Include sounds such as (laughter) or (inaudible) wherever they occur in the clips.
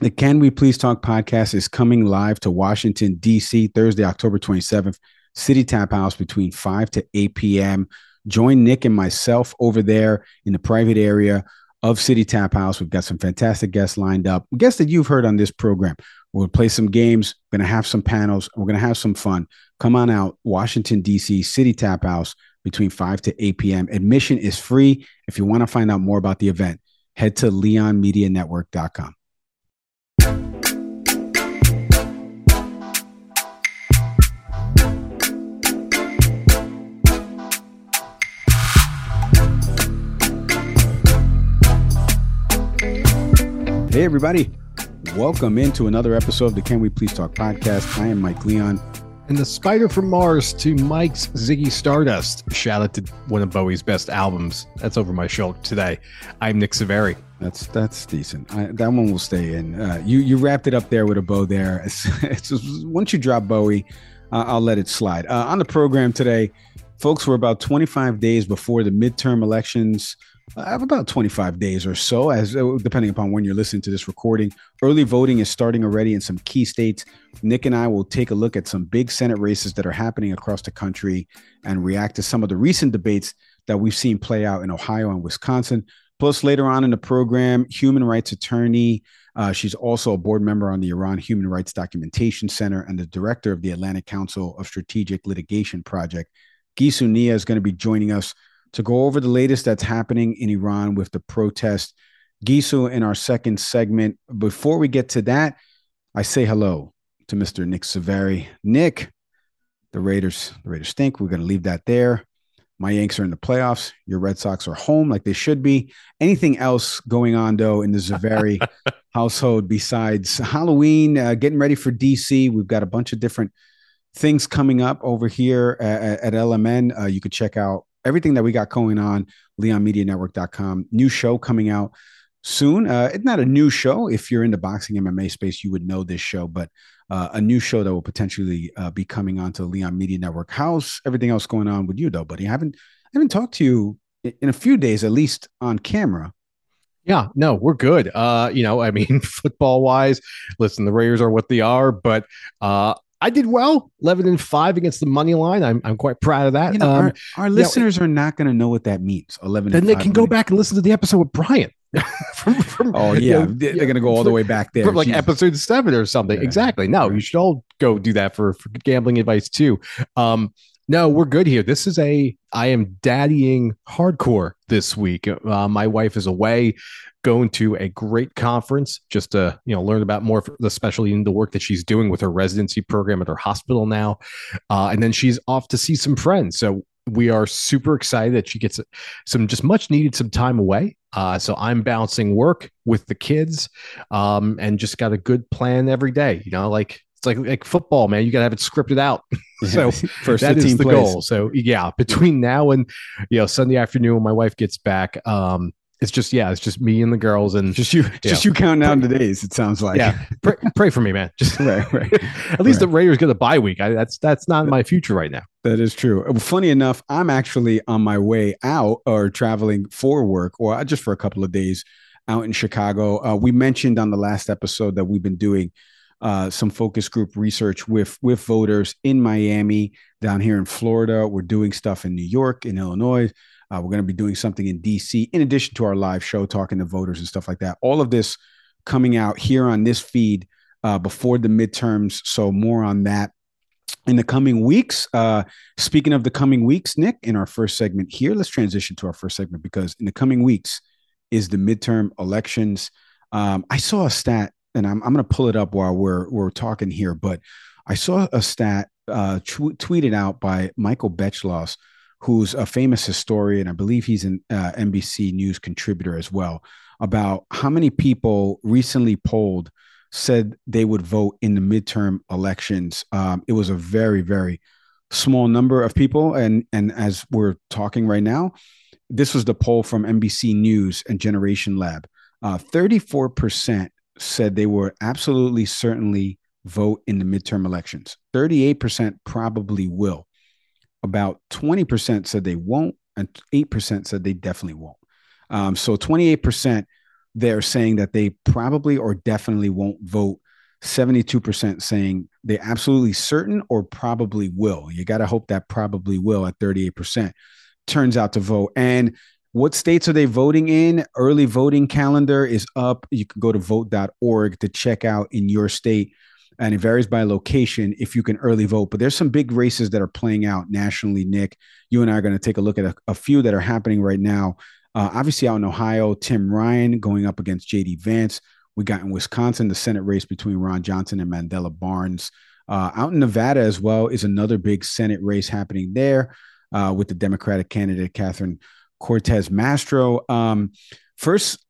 The Can We Please Talk podcast is coming live to Washington, D.C. Thursday, October 27th, City Tap House between 5 to 8 p.m. Join Nick and myself over there in the private area of City Tap House. We've got some fantastic guests lined up, guests that you've heard on this program. We'll play some games, we're going to have some panels, we're going to have some fun. Come on out, Washington, D.C., City Tap House between 5 to 8 p.m. Admission is free. If you want to find out more about the event, head to leonmedianetwork.com. Hey, everybody. Welcome into another episode of the Can We Please Talk podcast. I am Mike Leon. And the Spider from Mars to Mike's Ziggy Stardust. Shout out to one of Bowie's best albums. That's over my shoulder today. I'm Nick Severi. That's that's decent. I, that one will stay in. Uh, you you wrapped it up there with a bow there. (laughs) It's, it's just, once you drop Bowie, uh, I'll let it slide. Uh, on the program today, folks, we're about 25 days before the midterm elections. I have about 25 days or so, as uh, depending upon when you're listening to this recording. Early voting is starting already in some key states. Nick and I will take a look at some big Senate races that are happening across the country and react to some of the recent debates that we've seen play out in Ohio and Wisconsin. Plus, later on in the program, human rights attorney. Uh, she's also a board member on the Iran Human Rights Documentation Center and the director of the Atlantic Council of Strategic Litigation Project. Gissou Nia is going to be joining us to go over the latest that's happening in Iran with the protest. Gissou in our second segment. Before we get to that, I say hello to Mr. Nick Severi. Nick, the Raiders, the Raiders stink. We're going to leave that there. My Yanks are in the playoffs. Your Red Sox are home like they should be. Anything else going on though in the Zaveri (laughs) household besides Halloween? Uh, getting ready for DC. We've got a bunch of different things coming up over here at, at LMN. Uh, you could check out everything that we got going on, leonmedianetwork.com. New show coming out soon. Uh, it's not a new show. If you're in the boxing MMA space, you would know this show, but uh, a new show that will potentially uh, be coming onto Leon Media Network. How's everything else going on with you, though, buddy? I haven't I haven't talked to you in a few days, at least on camera. Yeah, no, we're good. Uh, you know, I mean, (laughs) football wise, listen, the Raiders are what they are, but uh, I did well, eleven and five against the money line. I'm I'm quite proud of that. You know, um, our, our listeners know, are not going to know what that means. Eleven. Then they can go back and listen to the episode with Brian. (laughs) from, from, oh yeah, you know, they're yeah, going to go all the way back there, from like episode seven or something. Yeah. Exactly. No, you should all go do that for, for gambling advice too. Um, no, we're good here. This is a I am daddying hardcore this week. Uh, my wife is away going to a great conference just to you know learn about more especially in the work that she's doing with her residency program at her hospital now uh, and then she's off to see some friends so we are super excited that she gets some just much needed some time away. Uh, so I'm bouncing work with the kids, um, and just got a good plan every day. You know, like it's like like football, man. You got to have it scripted out. (laughs) so (laughs) first that is the plays. goal. So yeah, between now and you know Sunday afternoon when my wife gets back, um, it's just yeah, it's just me and the girls and just you, just you counting down the days. It sounds like yeah. Pray, (laughs) pray for me, man. Just right, right. (laughs) At least right. the Raiders get a bye week. I, that's that's not my future right now. That is true. Funny enough, I'm actually on my way out or traveling for work or just for a couple of days out in Chicago. Uh, we mentioned on the last episode that we've been doing uh, some focus group research with with voters in Miami, down here in Florida. We're doing stuff in New York, in Illinois. Uh, we're going to be doing something in DC in addition to our live show, talking to voters and stuff like that. All of this coming out here on this feed uh, before the midterms. So, more on that in the coming weeks. Uh, speaking of the coming weeks, Nick, in our first segment here, let's transition to our first segment because in the coming weeks is the midterm elections. Um, I saw a stat, and I'm, I'm going to pull it up while we're we're talking here, but I saw a stat uh, tweeted out by Michael Beschloss who's a famous historian. I believe he's an uh, NBC News contributor as well. About how many people recently polled said they would vote in the midterm elections. Um, it was a very, very small number of people, and and as we're talking right now, this was the poll from NBC News and Generation Lab. Uh, thirty-four percent said they were absolutely certainly vote in the midterm elections. Thirty-eight percent probably will about 20% said they won't, and 8% said they definitely won't. Um, so 28% they're saying that they probably or definitely won't vote. 72% saying they absolutely certain or probably will. You got to hope that probably will at 38% turns out to vote. And what states are they voting in? Early voting calendar is up. You can go to vote.org to check out in your state and it varies by location if you can early vote. But there's some big races that are playing out nationally. Nick, you and I are going to take a look at a, a few that are happening right now. Uh, obviously, out in Ohio, Tim Ryan going up against J.D. Vance. We got in Wisconsin the Senate race between Ron Johnson and Mandela Barnes. Uh, out in Nevada as well is another big Senate race happening there uh, with the Democratic candidate Catherine Cortez Masto. Um, first,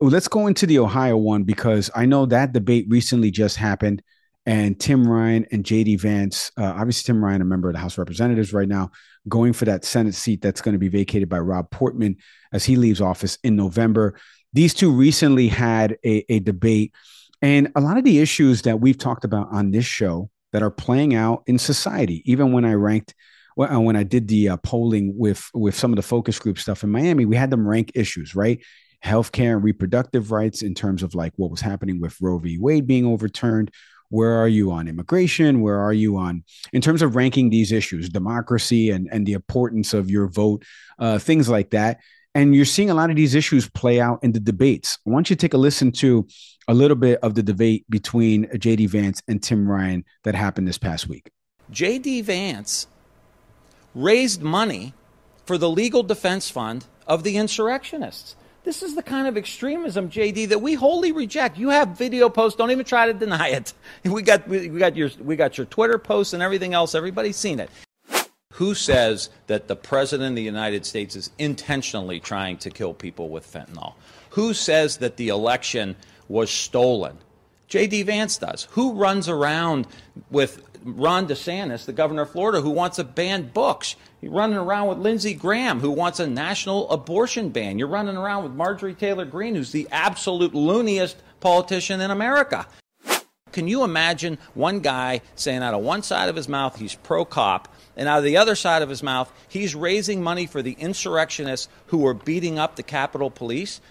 let's go into the Ohio one because I know that debate recently just happened and Tim Ryan and JD Vance. Uh, obviously, Tim Ryan, a member of the House of Representatives right now, going for that Senate seat that's going to be vacated by Rob Portman as he leaves office in November. These two recently had a, a debate, and a lot of the issues that we've talked about on this show that are playing out in society, even when I ranked. Uh, when I did the uh, polling with with some of the focus group stuff in Miami, we had them rank issues, right? Healthcare and reproductive rights in terms of like what was happening with Roe v. Wade being overturned, where are you on immigration? Where are you on in terms of ranking these issues democracy and and the importance of your vote uh, things like that and you're seeing a lot of these issues play out in the debates. I want you to take a listen to a little bit of the debate between jd vance and tim ryan that happened this past week? Jd vance raised money for the legal defense fund of the insurrectionists this is the kind of extremism, JD, that we wholly reject. You have video posts. Don't even try to deny it. (laughs) We got, we got, your, we got your Twitter posts and everything else. Everybody's seen it. Who says that the President of the United States is intentionally trying to kill people with fentanyl? Who says that the election was stolen? J.D. Vance does. Who runs around with Ron DeSantis, the governor of Florida, who wants to ban books? You're running around with Lindsey Graham, who wants a national abortion ban. You're running around with Marjorie Taylor Greene, who's the absolute looniest politician in America. Can you imagine one guy saying out of one side of his mouth he's pro cop, and out of the other side of his mouth he's raising money for the insurrectionists who are beating up the Capitol Police?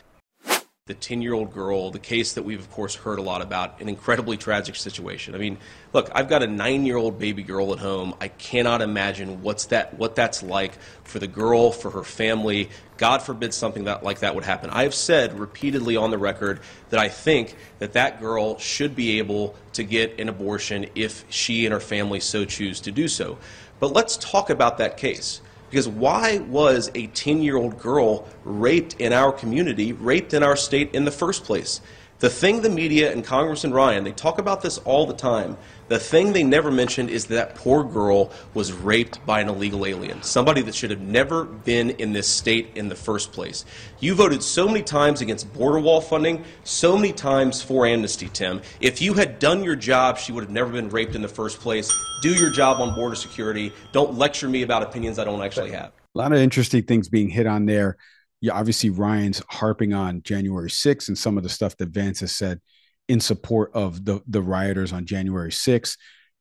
The 10 year old girl, the case that we've, of course, heard a lot about, an incredibly tragic situation. I mean, look, I've got a nine year old baby girl at home. I cannot imagine what's that, what that's like for the girl, for her family. God forbid something that, like that would happen. I have said repeatedly on the record that I think that that girl should be able to get an abortion if she and her family so choose to do so. But let's talk about that case. Because why was a 10 year old girl raped in our community, raped in our state in the first place? The thing the media and Congressman Ryan, they talk about this all the time. The thing they never mentioned is that poor girl was raped by an illegal alien, somebody that should have never been in this state in the first place. You voted so many times against border wall funding, so many times for amnesty, Tim. If you had done your job, she would have never been raped in the first place. Do your job on border security. Don't lecture me about opinions I don't actually have. A lot of interesting things being hit on there yeah, obviously Ryan's harping on January 6th and some of the stuff that Vance has said in support of the the rioters on January 6th.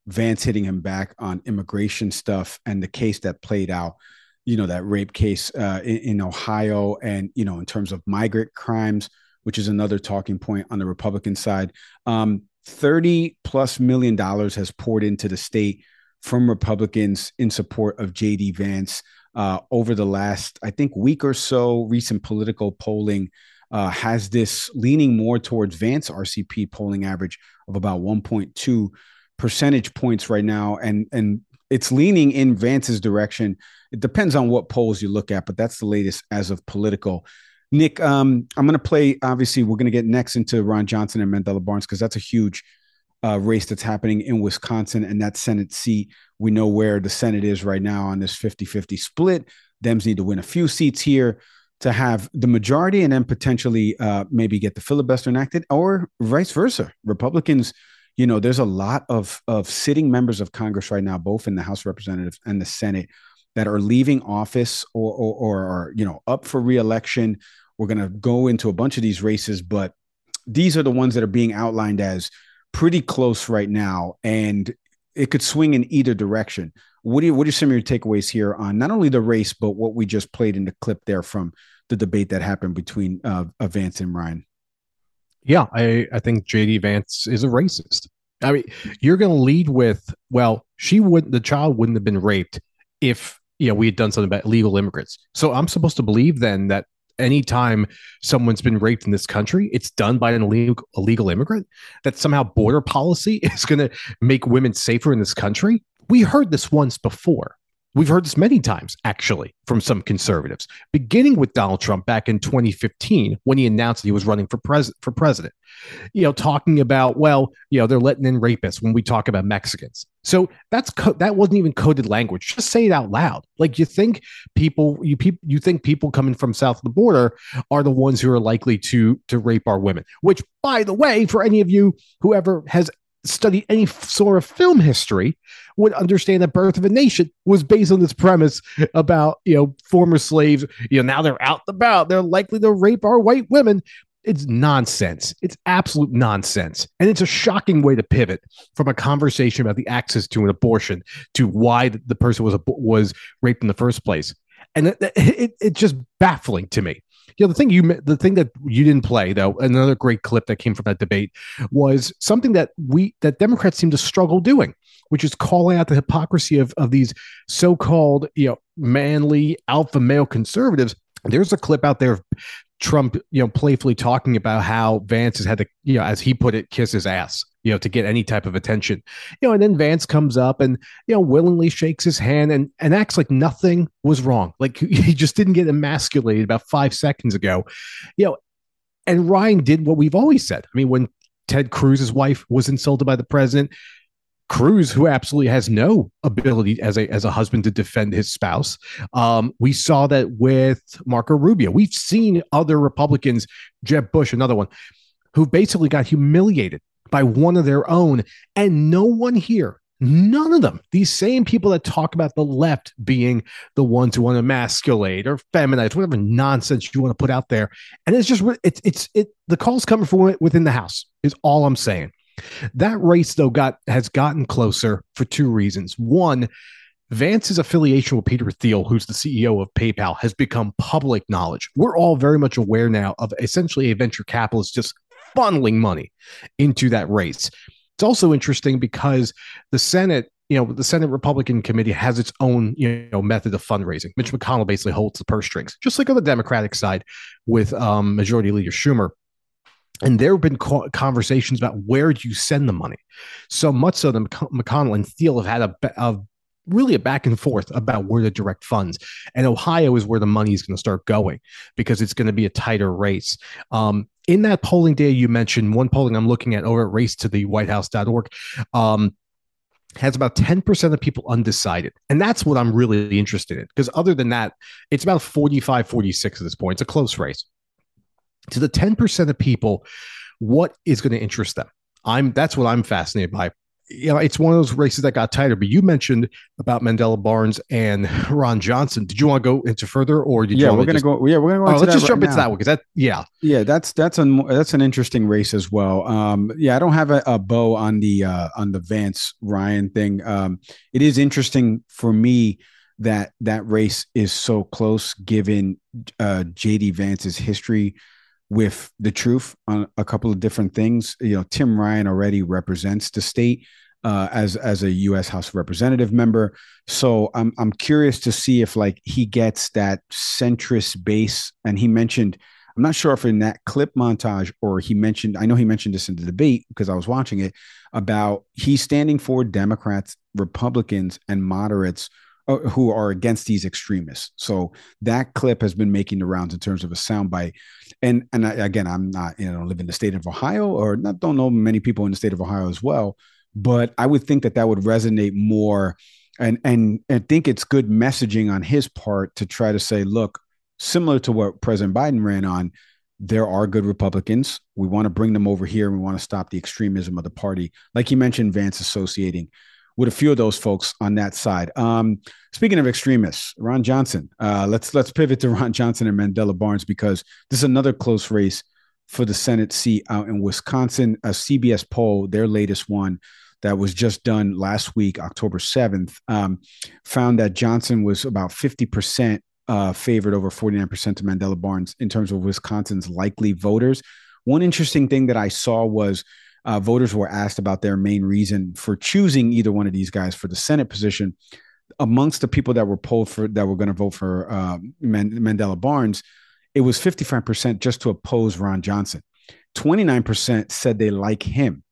Vance hitting him back on immigration stuff and the case that played out, you know, that rape case uh, in, in Ohio, and you know, in terms of migrant crimes, which is another talking point on the Republican side. Um, 30 plus million dollars has poured into the state from Republicans in support of JD Vance uh, over the last, I think, week or so, recent political polling uh, has this leaning more towards Vance RCP polling average of about 1.2 percentage points right now, and and it's leaning in Vance's direction. It depends on what polls you look at, but that's the latest as of political. Nick, um, I'm going to play. Obviously, we're going to get next into Ron Johnson and Mandela Barnes because that's a huge uh, race that's happening in Wisconsin and that Senate seat. We know where the Senate is right now on this 50 50 split. Dems need to win a few seats here to have the majority and then potentially uh, maybe get the filibuster enacted or vice versa. Republicans, you know, there's a lot of, of sitting members of Congress right now, both in the House of Representatives and the Senate, that are leaving office or, or, or are, you know, up for reelection. We're going to go into a bunch of these races, but these are the ones that are being outlined as pretty close right now, and it could swing in either direction. What you, what are some of your takeaways here on not only the race, but what we just played in the clip there from the debate that happened between uh, Vance and Ryan? Yeah, I, I think JD Vance is a racist. I mean, you're going to lead with, well, she wouldn't, the child wouldn't have been raped if, you know, we had done something about illegal immigrants. So I'm supposed to believe then that anytime someone's been raped in this country, it's done by an illegal, illegal immigrant, that somehow border policy (laughs) is going to make women safer in this country. We heard this once before. We've heard this many times, actually, from some conservatives, beginning with Donald Trump back in 2015 when he announced he was running for, pres- for president. You know, talking about, well, you know, they're letting in rapists when we talk about Mexicans. So that's co- that wasn't even coded language. Just say it out loud. Like you think people, you people, you think people coming from south of the border are the ones who are likely to to rape our women. Which, by the way, for any of you whoever has studied any sort of film history would understand that Birth of a Nation was based on this premise about, you know, former slaves, you know, now they're out the bout, they're likely to rape our white women. It's nonsense. It's absolute nonsense. And it's a shocking way to pivot from a conversation about the access to an abortion to why the person was was raped in the first place. And it, it, it's just baffling to me. You know, the thing you the thing that you didn't play though, another great clip that came from that debate was something that we that Democrats seem to struggle doing, which is calling out the hypocrisy of of these so-called you know manly alpha male conservatives. There's a clip out there of Trump, you know, playfully talking about how Vance has had to, you know, as he put it, kiss his ass, you know, to get any type of attention. You know, and then Vance comes up and, you know, willingly shakes his hand and, and acts like nothing was wrong. Like (laughs) he just didn't get emasculated about five seconds ago. You know, and Ryan did what we've always said. I mean, when Ted Cruz's wife was insulted by the president, Cruz, who absolutely has no ability as a as a husband to defend his spouse. Um, we saw that with Marco Rubio. We've seen other Republicans, Jeb Bush, another one, who basically got humiliated by one of their own, and no one here. None of them, these same people that talk about the left being the ones who want to emasculate or feminize, whatever nonsense you want to put out there, and it's just it's it's it. The calls coming from within the house is all I'm saying. That race, though, got has gotten closer for two reasons. One, Vance's affiliation with Peter Thiel, who's the CEO of PayPal, has become public knowledge. We're all very much aware now of essentially a venture capitalist just funneling money into that race. It's also interesting because the Senate, you know, the Senate Republican Committee has its own, you know, method of fundraising. Mitch McConnell basically holds the purse strings, just like on the Democratic side with um, Majority Leader Schumer. And there have been conversations about where do you send the money. So much so that McConnell and Thiel have had a, a really a back and forth about where to direct funds. And Ohio is where the money is going to start going because it's going to be a tighter race. Um, in that polling data you mentioned, one polling I'm looking at over at race to the whitehouse.org, um, has about 10% of people undecided. And that's what I'm really interested in. Because other than that, it's about 45, 46 at this point. It's a close race. To the 10% of people, what is going to interest them? I'm that's what I'm fascinated by you know, it's one of those races that got tighter. But you mentioned about Mandela Barnes and Ron Johnson. Did you want to go into further, or did yeah, you we're gonna just, go. Yeah, we're gonna go. Oh, let's just right jump now. into that one because that, yeah, yeah, that's that's an that's an interesting race as well. Um, yeah, I don't have a, a bow on the uh, on the Vance Ryan thing. Um, it is interesting for me that that race is so close, given uh, JD Vance's history with the truth on a couple of different things. You know, Tim Ryan already represents the state uh, as as a U.S. House of Representative member. So I'm I'm curious to see if like he gets that centrist base. And he mentioned, I'm not sure if in that clip montage or he mentioned, I know he mentioned this in the debate because I was watching it about he's standing for Democrats, Republicans, and moderates Uh, who are against these extremists. So that clip has been making the rounds in terms of a soundbite. And and I, again, I'm not you know live in the state of Ohio or not don't know many people in the state of Ohio as well but I would think that that would resonate more. And and I think it's good messaging on his part to try to say, look, similar to what President Biden ran on, there are good Republicans. We want to bring them over here. And we want to stop the extremism of the party. Like you mentioned, Vance associating with a few of those folks on that side. Um, speaking of extremists, Ron Johnson. Uh, let's let's pivot to (laughs) Ron Johnson and Mandela Barnes because this is another close race for the Senate seat out in Wisconsin. A CBS poll, their latest one, that was just done last week, October 7th, um, found that Johnson was about 50% uh, favored over 49% to Mandela Barnes in terms of Wisconsin's likely voters. One interesting thing that I saw was uh, voters were asked about their main reason for choosing either one of these guys for the Senate position. Amongst the people that were polled for that were going to vote for uh, Mandela Barnes, it was 55% just to oppose Ron Johnson. 29% said they like him.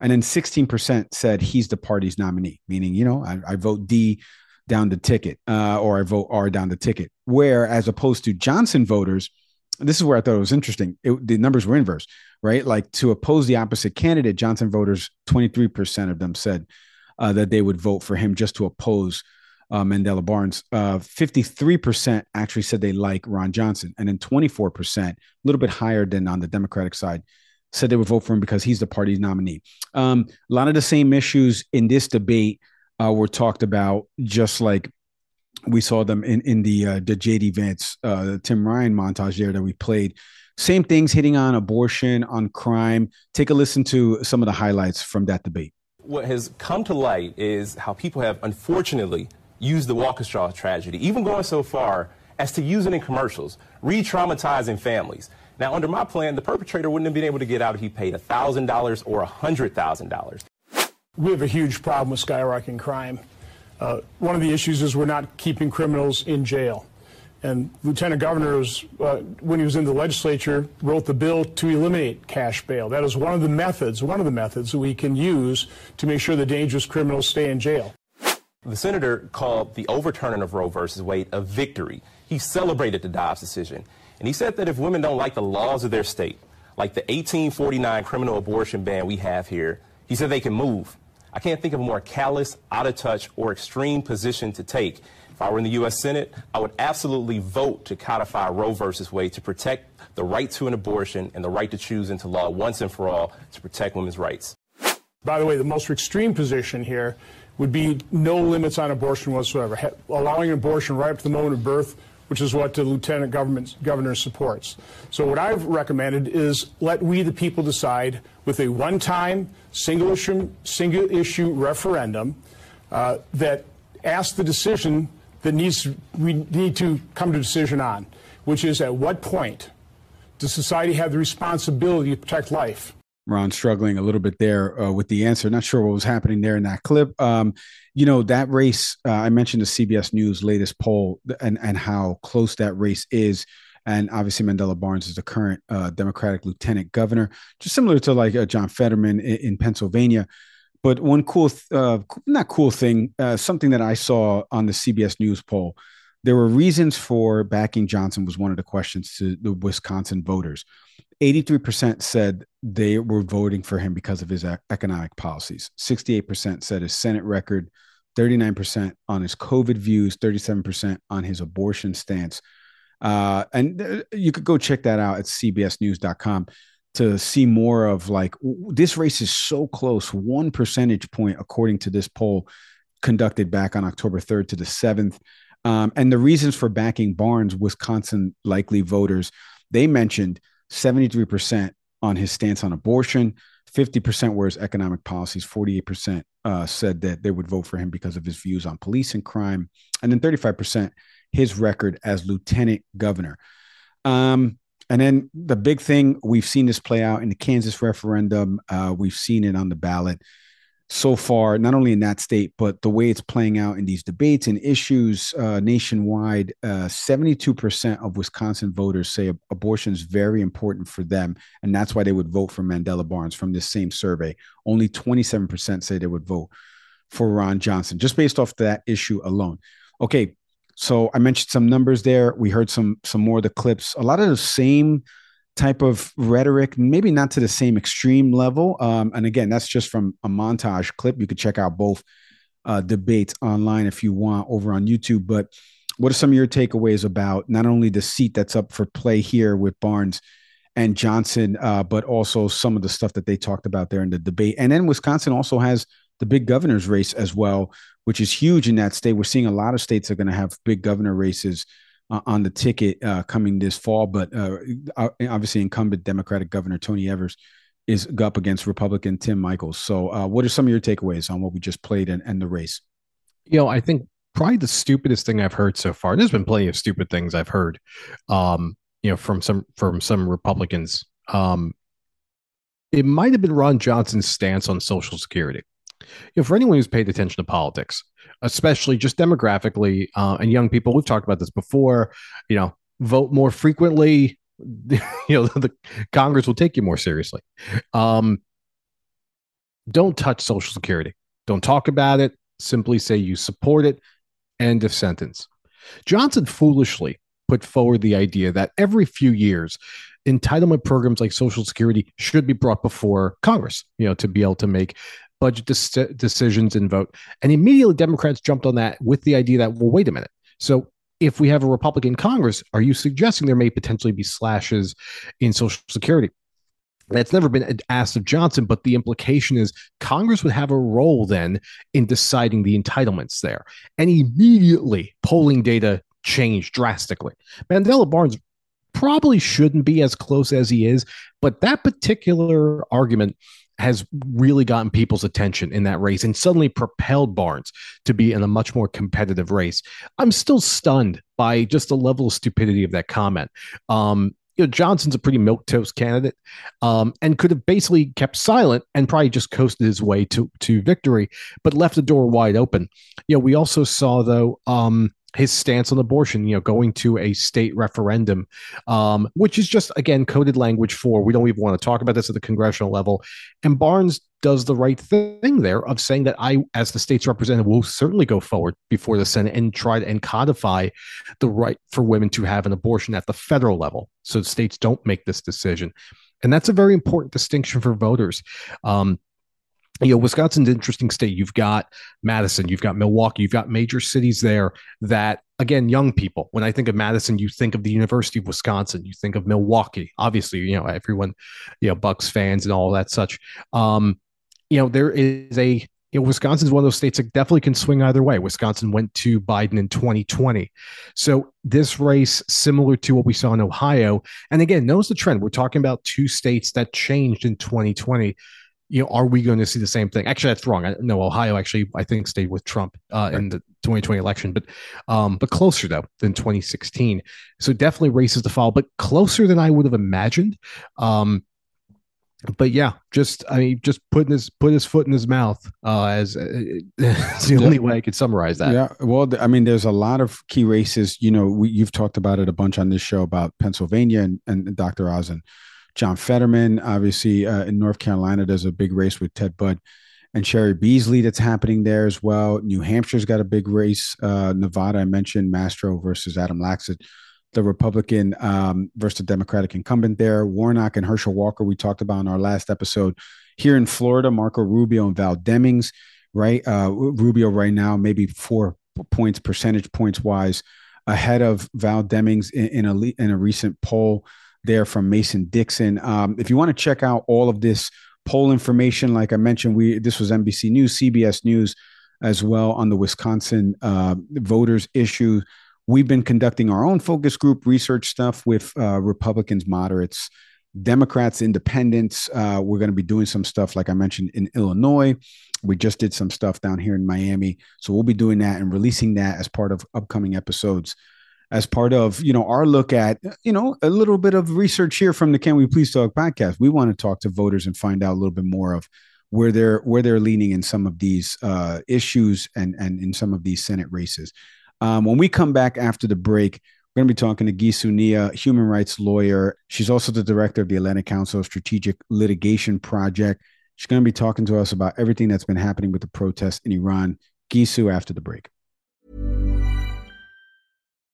And then 16% said he's the party's nominee, meaning, you know, I, I vote D down the ticket uh, or I vote R down the ticket. Where, as opposed to Johnson voters, this is where I thought it was interesting. It, the numbers were inverse, right? Like to oppose the opposite candidate, Johnson voters, 23% of them said uh, that they would vote for him just to oppose uh, Mandela Barnes. Uh, 53% actually said they like Ron Johnson. And then 24%, a little bit higher than on the Democratic side, said they would vote for him because he's the party's nominee. Um, a lot of the same issues in this debate uh, were talked about, just like we saw them in in the uh, the JD Vance, uh, Tim Ryan montage there that we played. Same things hitting on abortion, on crime. Take a listen to some of the highlights from that debate. What has come to light is how people have unfortunately used the Waukesha tragedy, even going so far as to use it in commercials, re-traumatizing families. Now, under my plan, the perpetrator wouldn't have been able to get out if he paid $1,000 or $100,000. We have a huge problem with skyrocketing crime. Uh, one of the issues is we're not keeping criminals in jail. And Lieutenant Governor, was, uh, when he was in the legislature, wrote the bill to eliminate cash bail. That is one of the methods, one of the methods that we can use to make sure the dangerous criminals stay in jail. The senator called the overturning of Roe versus Wade a victory. He celebrated the Dobbs decision. And he said that if women don't like the laws of their state, like the 1849 criminal abortion ban we have here, he said they can move. I can't think of a more callous, out of touch, or extreme position to take. If I were in the U.S. Senate, I would absolutely vote to codify Roe versus Wade to protect the right to an abortion and the right to choose into law once and for all to protect women's rights. By the way, the most extreme position here would be no limits on abortion whatsoever, allowing abortion right up to the moment of birth which is what the lieutenant governor supports. So what I've recommended is let we the people decide with a one-time single issue, single issue referendum uh, that asks the decision that needs we need to come to a decision on, which is at what point does society have the responsibility to protect life? Ron struggling a little bit there uh, with the answer. Not sure what was happening there in that clip. Um, you know that race. Uh, I mentioned the CBS News latest poll and and how close that race is. And obviously, Mandela Barnes is the current uh, Democratic lieutenant governor, just similar to like uh, John Fetterman in, in, Pennsylvania. But one cool, th- uh, not cool thing, uh, something that I saw on the CBS News poll, there were reasons for backing Johnson was one of the questions to the Wisconsin voters 83% said they were voting for him because of his economic policies. 68% said his Senate record, 39% on his COVID views, 37% on his abortion stance. Uh, and uh, you could go check that out at cbsnews.com to see more of like this race is so close, one percentage point, according to this poll conducted back on October 3rd to the 7th. Um, and the reasons for backing Barnes, Wisconsin likely voters, they mentioned 73% on his stance on abortion, 50% were his economic policies, 48% uh, said that they would vote for him because of his views on police and crime, and then 35% his record as lieutenant governor. Um, and then the big thing we've seen this play out in the Kansas referendum. Uh, we've seen it on the ballot so far, not only in that state, but the way it's playing out in these debates and issues uh, nationwide. Uh, 72% of Wisconsin voters say abortion is very important for them, and that's why they would vote for Mandela Barnes from this same survey. Only 27% say they would vote for Ron Johnson, just based off that issue alone. Okay, so I mentioned some numbers there. We heard some some more of the clips. A lot of the same type of rhetoric, maybe not to the same extreme level. Um, and again, that's just from a montage clip. You could check out both uh, debates online if you want over on YouTube. But what are some of your takeaways about not only the seat that's up for play here with Barnes and Johnson, uh, but also some of the stuff that they talked about there in the debate? And then Wisconsin also has the big governor's race as well, which is huge in that state. We're seeing a lot of states are going to have big governor races uh, on the ticket uh, coming this fall. But uh, obviously, incumbent Democratic Governor Tony Evers is up against Republican Tim Michels. So, uh, what are some of your takeaways on what we just played and, and the race? You know, I think probably the stupidest thing I've heard so far. And there's been plenty of stupid things I've heard, um, you know, from some from some Republicans. Um, it might have been Ron Johnson's stance on Social Security. You know, for anyone who's paid attention to politics, especially just demographically uh, and young people, we've talked about this before. You know, vote more frequently. (laughs) you know, the Congress will take you more seriously. Um, don't touch Social Security. Don't talk about it. Simply say you support it. End of sentence. Johnson foolishly put forward the idea that every few years, entitlement programs like Social Security should be brought before Congress, you know, to be able to make budget de- decisions and vote. And immediately Democrats jumped on that with the idea that, well, wait a minute. So if we have a Republican Congress, are you suggesting there may potentially be slashes in Social Security? That's never been asked of Johnson, but the implication is Congress would have a role then in deciding the entitlements there. And immediately polling data changed drastically. Mandela Barnes probably shouldn't be as close as he is, but that particular argument has really gotten people's attention in that race and suddenly propelled Barnes to be in a much more competitive race. I'm still stunned by just the level of stupidity of that comment. Um, you know, Johnson's a pretty milk toast candidate, um, and could have basically kept silent and probably just coasted his way to to victory, but left the door wide open. You know, we also saw though, um, his stance on abortion, you know, going to a state referendum, um, which is just again coded language for we don't even want to talk about this at the congressional level. And Barnes does the right thing there of saying that I, as the state's representative, will certainly go forward before the Senate and try to and codify the right for women to have an abortion at the federal level, so states don't make this decision. And that's a very important distinction for voters. Um, you know, Wisconsin's an interesting state. You've got Madison, you've got Milwaukee, you've got major cities there that, again, young people. When I think of Madison, you think of the University of Wisconsin, you think of Milwaukee. Obviously, you know, everyone, you know, Bucks fans and all that such. Um, you know, there is a you know, Wisconsin's one of those states that definitely can swing either way. Wisconsin went to Biden in 2020. So this race, similar to what we saw in Ohio, and again, knows the trend. We're talking about two states that changed in 2020 you know, are we going to see the same thing? Actually, that's wrong. I, no, Ohio actually, I think, stayed with Trump uh, right. in the 2020 election, but um, but closer though than 2016. So definitely races to follow, but closer than I would have imagined. Um, but yeah, just I mean, just putting his put his foot in his mouth uh, as uh, (laughs) the only way I could summarize that. Yeah, well, I mean, there's a lot of key races. You know, we, you've talked about it a bunch on this show about Pennsylvania and, and Dr. Oz and John Fetterman. Obviously, uh, in North Carolina, there's a big race with Ted Budd and Cheri Beasley that's happening there as well. New Hampshire's got a big race. Uh, Nevada, I mentioned Masto versus Adam Laxalt. the Republican um, versus the Democratic incumbent there. Warnock and Herschel Walker, we talked about in our last episode. Here in Florida, Marco Rubio and Val Demings, right? Uh, Rubio right now, maybe four points, percentage points wise, ahead of Val Demings in, in a in a recent poll there from Mason Dixon. Um, if you want to check out all of this poll information, like I mentioned, we this was NBC News, CBS News as well on the Wisconsin uh, voters issue. We've been conducting our own focus group research stuff with uh, Republicans, moderates, Democrats, independents. Uh, we're going to be doing some stuff, like I mentioned, in Illinois. We just did some stuff down here in Miami. So we'll be doing that and releasing that as part of upcoming episodes as part of you know our look at you know a little bit of research here from the Can We Please Talk podcast. We want to talk to voters and find out a little bit more of where they're where they're leaning in some of these uh, issues and and in some of these Senate races. Um, when we come back after the break, we're going to be talking to Gissou Nia, human rights lawyer. She's also the director of the Atlantic Council of Strategic Litigation Project. She's going to be talking to us about everything that's been happening with the protests in Iran. Gissou after the break.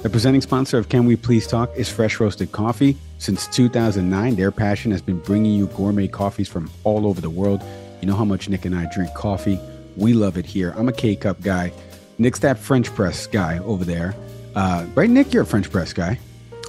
The presenting sponsor of Can We Please Talk is Fresh Roasted Coffee. Since 2009, their passion has been bringing you gourmet coffees from all over the world. You know how much Nick and I drink coffee. We love it here. I'm a K cup guy. Nick's that French press guy over there. Uh, right, Nick? You're a French press guy.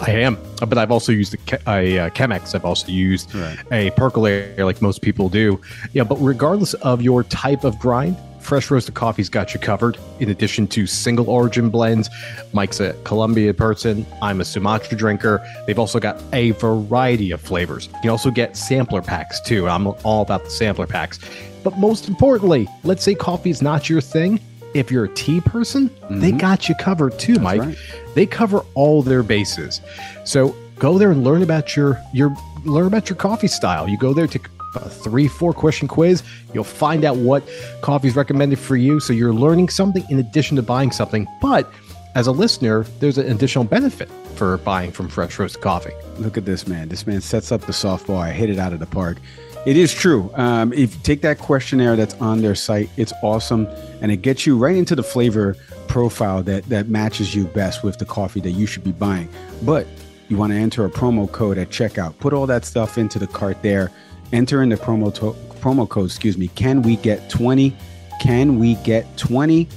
I am, but I've also used a, a, a Chemex. I've also used right. a percolator, like most people do. Yeah, but regardless of your type of grind, Fresh Roasted Coffee's got you covered. In addition to single origin blends, Mike's a Colombia person. I'm a Sumatra drinker. They've also got a variety of flavors. You also get sampler packs too. I'm all about the sampler packs. But most importantly, let's say coffee is not your thing. If you're a tea person, mm-hmm. they got you covered too, That's Mike. Right. They cover all their bases. So go there and learn about your your learn about your coffee style. You go there to a three, four question quiz. You'll find out what coffee is recommended for you. So you're learning something in addition to buying something. But as a listener, there's an additional benefit for buying from Fresh Roast Coffee. Look at this man. This man sets up the softball. I hit it out of the park. It is true. Um, if you take that questionnaire that's on their site, it's awesome, and it gets you right into the flavor profile that that matches you best with the coffee that you should be buying. But you want to enter a promo code at checkout. Put all that stuff into the cart there. Enter in the promo to- promo code. Excuse me. Can we get twenty? Can we get twenty?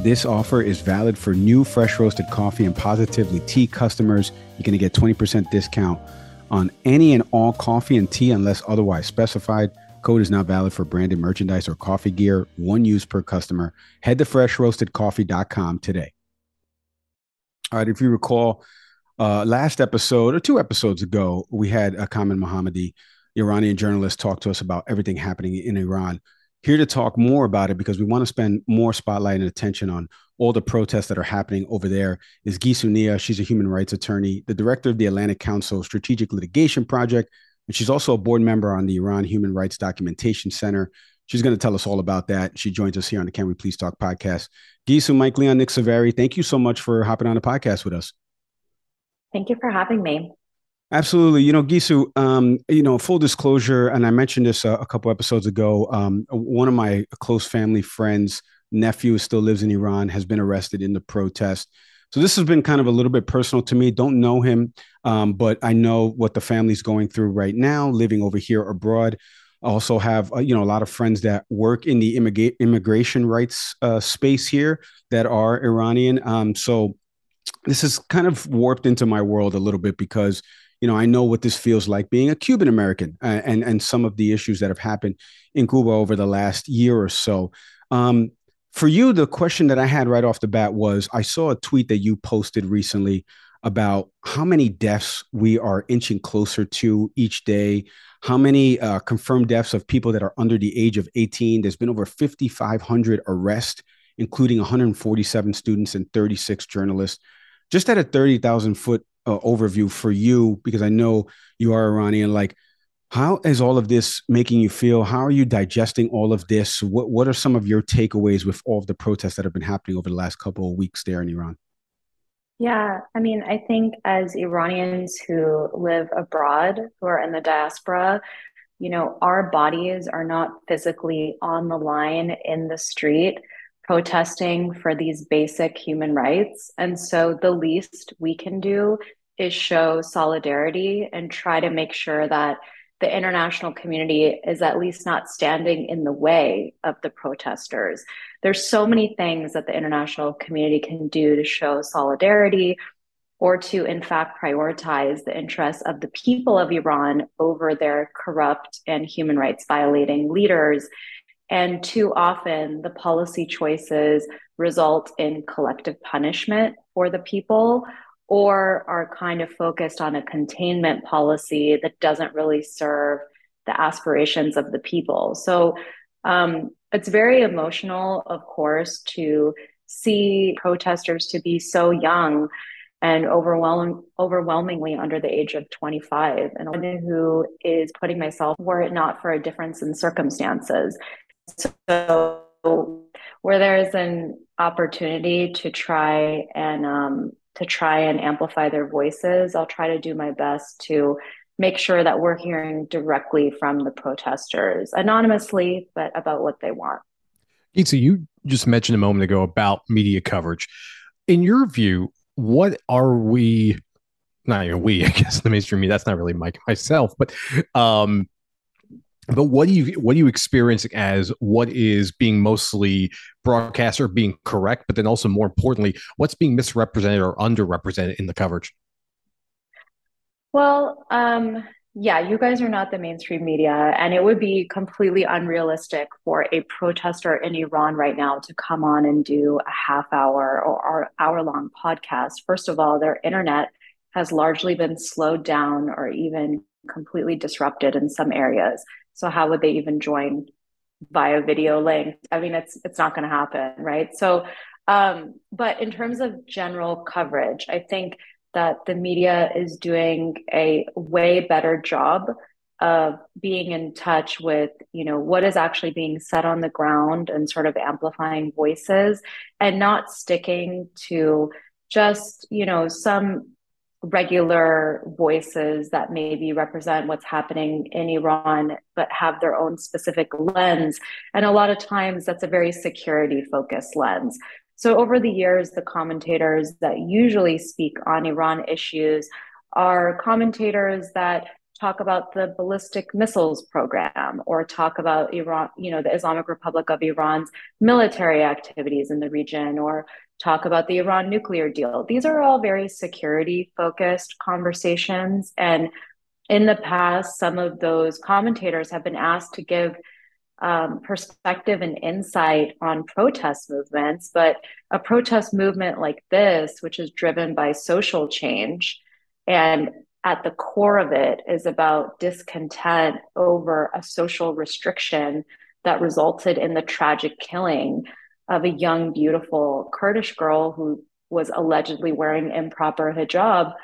This offer is valid for new fresh roasted coffee and positively tea customers. You're going to get 20% discount on any and all coffee and tea unless otherwise specified. Code is not valid for branded merchandise or coffee gear. One use per customer. Head to freshroastedcoffee.com today. All right, if you recall, uh, last episode or two episodes ago, we had a Common Mohammadi, Iranian journalist, talk to us about everything happening in Iran. Here to talk more about it because we want to spend more spotlight and attention on all the protests that are happening over there is Gissou Nia. She's a human rights attorney, the director of the Atlantic Council Strategic Litigation Project, and she's also a board member on the Iran Human Rights Documentation Center. She's going to tell us all about that. She joins us here on the Can We Please Talk podcast. Gissou, Mike Leon, Nick Saveri, thank you so much for hopping on the podcast with us. Thank you for having me. Absolutely. You know, Gissou, um, you know, full disclosure, and I mentioned this a, a couple episodes ago. Um, one of my close family friends' nephew still lives in Iran, has been arrested in the protest. So this has been kind of a little bit personal to me. Don't know him, um, but I know what the family's going through right now, living over here abroad. I also have uh, you know a lot of friends that work in the immigra- immigration rights uh, space here that are Iranian. Um, so this is kind of warped into my world a little bit because you know I know what this feels like being a Cuban American uh, and and some of the issues that have happened in Cuba over the last year or so. Um, for you, the question that I had right off the bat was I saw a tweet that you posted recently about how many deaths we are inching closer to each day, how many uh, confirmed deaths of people that are under the age of 18. There's been over 5,500 arrests, including 147 students and 36 journalists. Just at a 30,000 foot uh, overview for you, because I know you are Iranian, like, how is all of this making you feel? How are you digesting all of this? What What are some of your takeaways with all of the protests that have been happening over the last couple of weeks there in Iran? Yeah, I mean, I think as Iranians who live abroad, who are in the diaspora, you know, our bodies are not physically on the line in the street protesting for these basic human rights. And so the least we can do is show solidarity and try to make sure that the international community is at least not standing in the way of the protesters. There's so many things that the international community can do to show solidarity or to, in fact, prioritize the interests of the people of Iran over their corrupt and human rights violating leaders. And too often, the policy choices result in collective punishment for the people or are kind of focused on a containment policy that doesn't really serve the aspirations of the people. So um, it's very emotional, of course, to see protesters to be so young and overwhelm, overwhelmingly under the age of 25 and one who is putting myself were it not for a difference in circumstances so where there is an opportunity to try and um, to try and amplify their voices. I'll try to do my best to make sure that we're hearing directly from the protesters, anonymously, but about what they want. So you just mentioned a moment ago about media coverage. In your view, what are we? Not even we, (laughs) I guess the mainstream media. That's not really Mike myself, but um, but what do you what do you experience as what is being mostly broadcast or being correct but then also more importantly what's being misrepresented or underrepresented in the coverage? Well um, yeah you guys are not the mainstream media and it would be completely unrealistic for a protester in iran right now to come on and do a half hour or hour long podcast. First of all their internet has largely been slowed down or even completely disrupted in some areas so how would they even join via video link? I mean, it's it's not going to happen, right? So, um, but in terms of general coverage, I think that the media is doing a way better job of being in touch with you know what is actually being said on the ground and sort of amplifying voices and not sticking to just you know some regular voices that maybe represent what's happening in Iran, but have their own specific lens. And a lot of times that's a very security focused lens. So over the years, the commentators that usually speak on Iran issues are commentators that talk about the ballistic missiles program or talk about Iran, you know, the Islamic Republic of Iran's military activities in the region or talk about the Iran nuclear deal. These are all very security focused conversations. And in the past, some of those commentators have been asked to give um, perspective and insight on protest movements. But a protest movement like this, which is driven by social change, and at the core of it is about discontent over a social restriction that resulted in the tragic killing of a young, beautiful Kurdish girl who was allegedly wearing improper hijab,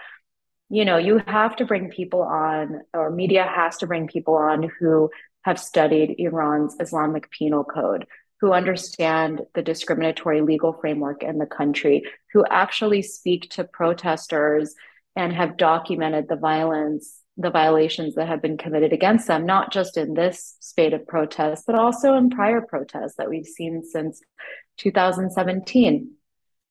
you know, you have to bring people on, or media has to bring people on who have studied Iran's Islamic penal code, who understand the discriminatory legal framework in the country, who actually speak to protesters and have documented the violence, the violations that have been committed against them, not just in this spate of protests, but also in prior protests that we've seen since 2017.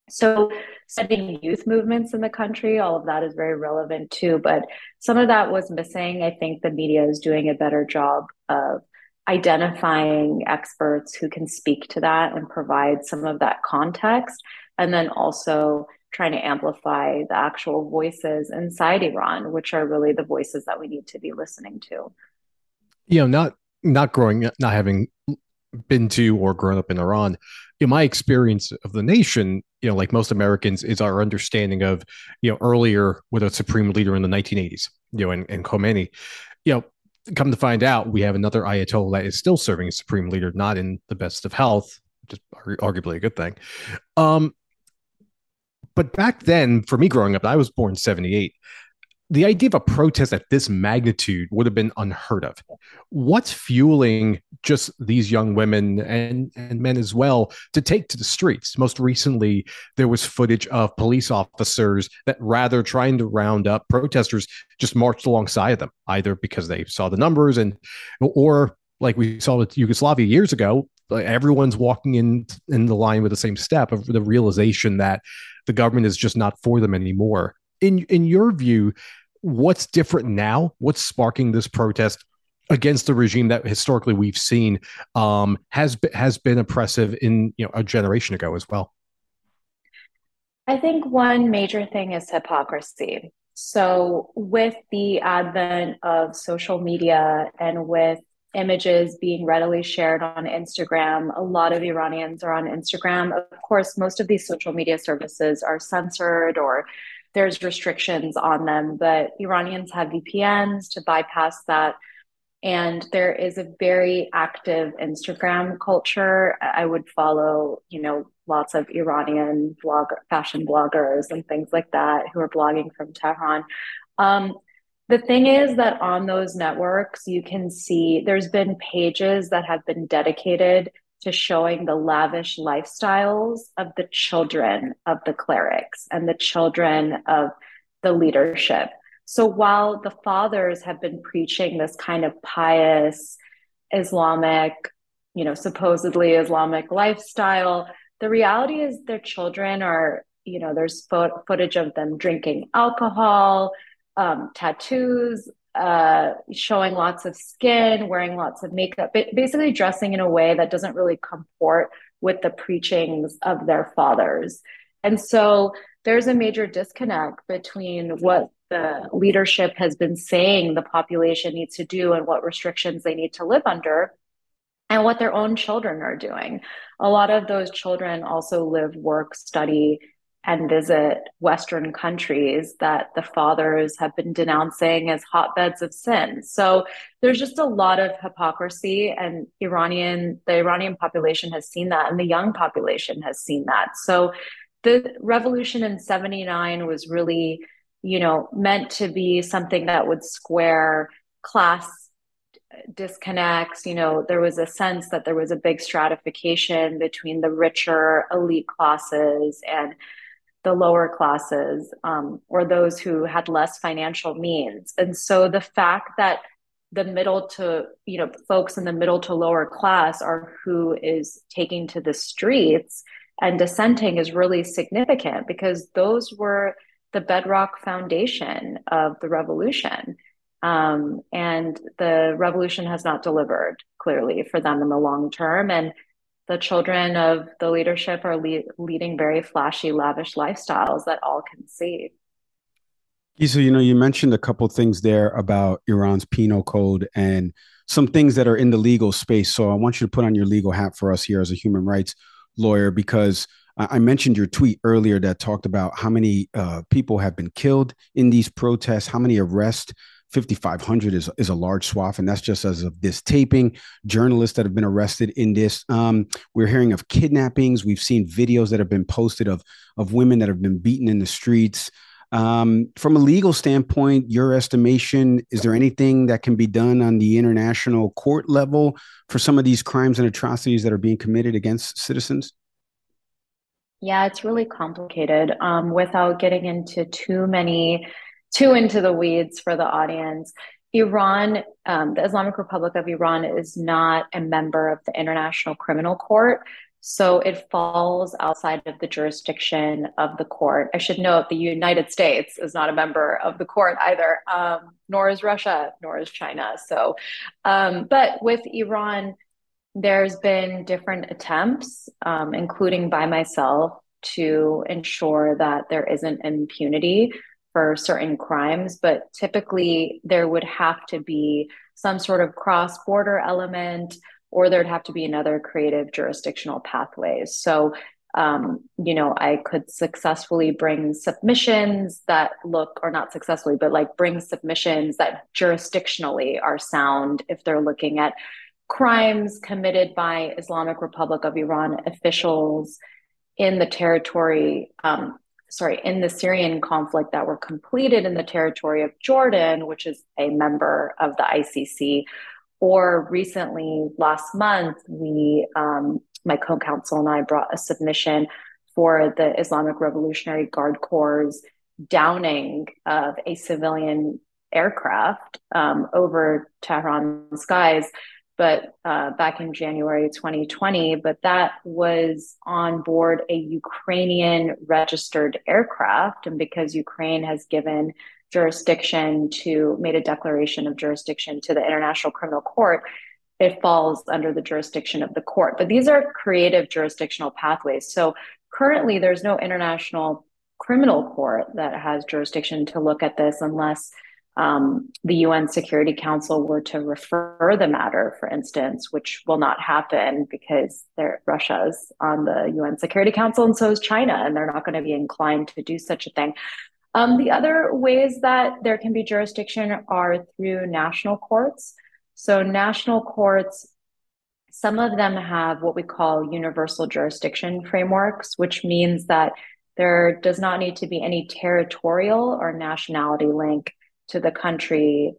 So, studying youth movements in the country, all of that is very relevant too. But some of that was missing. I think the media is doing a better job of identifying experts who can speak to that and provide some of that context. And then also trying to amplify the actual voices inside Iran, which are really the voices that we need to be listening to. You know, not not growing, not having been to or grown up in Iran, in my experience of the nation, you know, like most Americans, is our understanding of, you know, earlier with a supreme leader in the 1980s, you know, and, and Khomeini, you know, come to find out, we have another Ayatollah that is still serving as supreme leader, not in the best of health, just arguably a good thing. Um, but back then, for me growing up, I was born 78 the idea of a protest at this magnitude would have been unheard of. What's fueling just these young women and, and men as well to take to the streets? Most recently, there was footage of police officers that rather trying to round up protesters just marched alongside them, either because they saw the numbers and or like we saw with Yugoslavia years ago, everyone's walking in in the line with the same step of the realization that the government is just not for them anymore. In in your view, what's different now? What's sparking this protest against the regime that historically we've seen um, has has been oppressive in you know a generation ago as well? I think one major thing is hypocrisy. So, with the advent of social media and with images being readily shared on Instagram, a lot of Iranians are on Instagram. Of course, most of these social media services are censored or there's restrictions on them, but Iranians have VPNs to bypass that. And there is a very active Instagram culture. I would follow, you know, lots of Iranian blog fashion bloggers and things like that who are blogging from Tehran. Um, the thing is that on those networks, you can see there's been pages that have been dedicated to showing the lavish lifestyles of the children of the clerics and the children of the leadership. So while the fathers have been preaching this kind of pious Islamic, you know, supposedly Islamic lifestyle, the reality is their children are, you know, there's fo- footage of them drinking alcohol, um, tattoos, uh, showing lots of skin, wearing lots of makeup, basically dressing in a way that doesn't really comport with the preachings of their fathers. And so there's a major disconnect between what the leadership has been saying the population needs to do and what restrictions they need to live under and what their own children are doing. A lot of those children also live, work, study and visit Western countries that the fathers have been denouncing as hotbeds of sin. So there's just a lot of hypocrisy, and Iranian the Iranian population has seen that, and the young population has seen that. So the revolution in 79 was really, you know, meant to be something that would square class disconnects you know there was a sense that there was a big stratification between the richer elite classes and the lower classes um, or those who had less financial means. And so the fact that the middle to, you know, folks in the middle to lower class are who is taking to the streets and dissenting is really significant because those were the bedrock foundation of the revolution. Um, and the revolution has not delivered clearly for them in the long term. And the children of the leadership are le- leading very flashy, lavish lifestyles that all can see. So, you know, you mentioned a couple things there about Iran's penal code and some things that are in the legal space. So, I want you to put on your legal hat for us here as a human rights lawyer because I mentioned your tweet earlier that talked about how many uh, people have been killed in these protests, how many arrests 5,500 is, is a large swath, and that's just as of this taping. Journalists that have been arrested in this. Um, we're hearing of kidnappings. We've seen videos that have been posted of of women that have been beaten in the streets. Um, from a legal standpoint, your estimation, is there anything that can be done on the international court level for some of these crimes and atrocities that are being committed against citizens? Yeah, it's really complicated. Um, without getting into too many, too into the weeds for the audience, Iran, um, the Islamic Republic of Iran, is not a member of the International Criminal Court. So it falls outside of the jurisdiction of the court. I should note the United States is not a member of the court either, um, nor is Russia, nor is China. So, um, but with Iran, there's been different attempts, um, including by myself, to ensure that there isn't impunity for certain crimes. But typically, there would have to be some sort of cross border element, or there'd have to be another creative jurisdictional pathways. So, um, you know, I could successfully bring submissions that look, or not successfully, but like bring submissions that jurisdictionally are sound if they're looking at crimes committed by Islamic Republic of Iran officials in the territory, um, sorry, in the Syrian conflict that were completed in the territory of Jordan, which is a member of the ICC. Or recently, last month, we, um, my co-counsel and I brought a submission for the Islamic Revolutionary Guard Corps' downing of a civilian aircraft um, over Tehran skies but uh, back in January 2020, but that was on board a Ukrainian registered aircraft. And because Ukraine has given jurisdiction to, made a declaration of jurisdiction to the International Criminal Court, it falls under the jurisdiction of the court. But these are creative jurisdictional pathways. So currently, there's no international criminal court that has jurisdiction to look at this unless um, the UN Security Council were to refer the matter, for instance, which will not happen because Russia's on the UN Security Council and so is China, and they're not going to be inclined to do such a thing. Um, the other ways that there can be jurisdiction are through national courts. So, national courts, some of them have what we call universal jurisdiction frameworks, which means that there does not need to be any territorial or nationality link to the country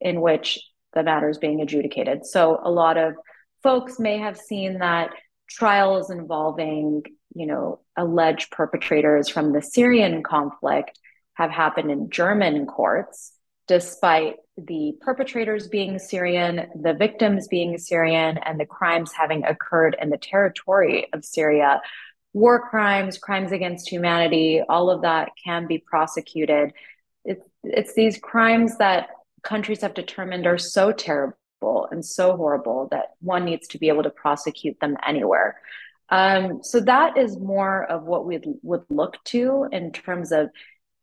in which the matter is being adjudicated. So a lot of folks may have seen that trials involving, you know, alleged perpetrators from the Syrian conflict have happened in German courts, despite the perpetrators being Syrian, the victims being Syrian, and the crimes having occurred in the territory of Syria. War crimes, crimes against humanity, all of that can be prosecuted it's it's these crimes that countries have determined are so terrible and so horrible that one needs to be able to prosecute them anywhere. Um, so that is more of what we would look to in terms of,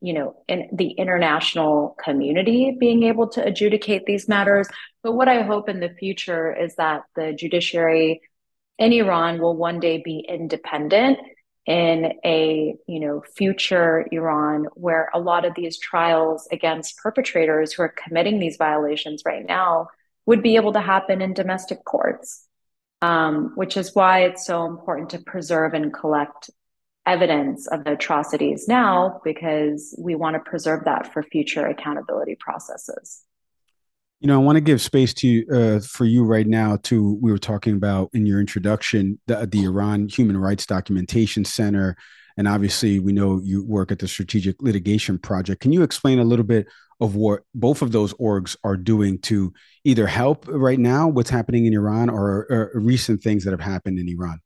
you know, in the international community being able to adjudicate these matters. But what I hope in the future is that the judiciary in Iran will one day be independent in a you know future Iran where a lot of these trials against perpetrators who are committing these violations right now would be able to happen in domestic courts, um, which is why it's so important to preserve and collect evidence of the atrocities now because we want to preserve that for future accountability processes. You know, I want to give space to uh, for you right now. To we were talking about in your introduction the, the Iran Human Rights Documentation Center, and obviously we know you work at the Strategic Litigation Project. Can you explain a little bit of what both of those orgs are doing to either help right now what's happening in Iran or, or recent things that have happened in Iran?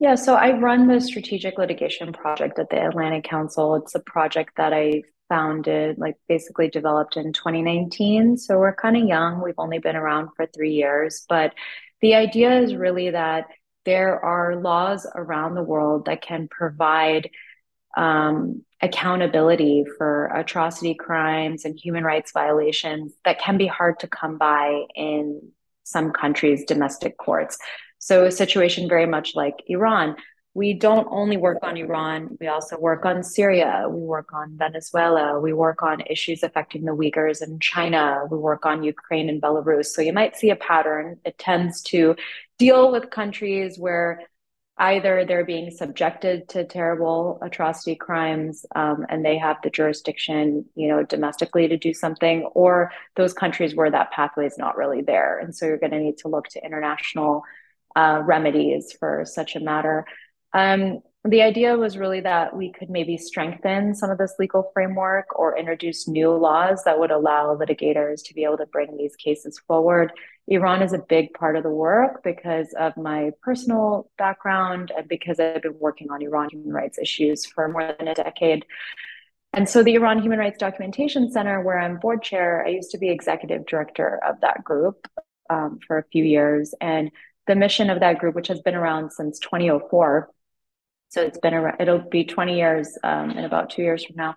Yeah, so I run the Strategic Litigation Project at the Atlantic Council. It's a project that I founded, like basically developed in 2019. So we're kind of young. We've only been around for three years. But the idea is really that there are laws around the world that can provide um, accountability for atrocity crimes and human rights violations that can be hard to come by in some countries' domestic courts. So, a situation very much like Iran, we don't only work on Iran, we also work on Syria, we work on Venezuela, we work on issues affecting the Uyghurs in China, we work on Ukraine and Belarus. So you might see a pattern. It tends to deal with countries where either they're being subjected to terrible atrocity crimes um, and they have the jurisdiction you know domestically to do something or those countries where that pathway is not really there and so you're going to need to look to international uh, remedies for such a matter um, the idea was really that we could maybe strengthen some of this legal framework or introduce new laws that would allow litigators to be able to bring these cases forward. Iran is a big part of the work because of my personal background and because I've been working on Iran human rights issues for more than a decade. And so, the Iran Human Rights Documentation Center, where I'm board chair, I used to be executive director of that group um, for a few years. And the mission of that group, which has been around since 2004, so it's been around, it'll be 20 years um, in about two years from now,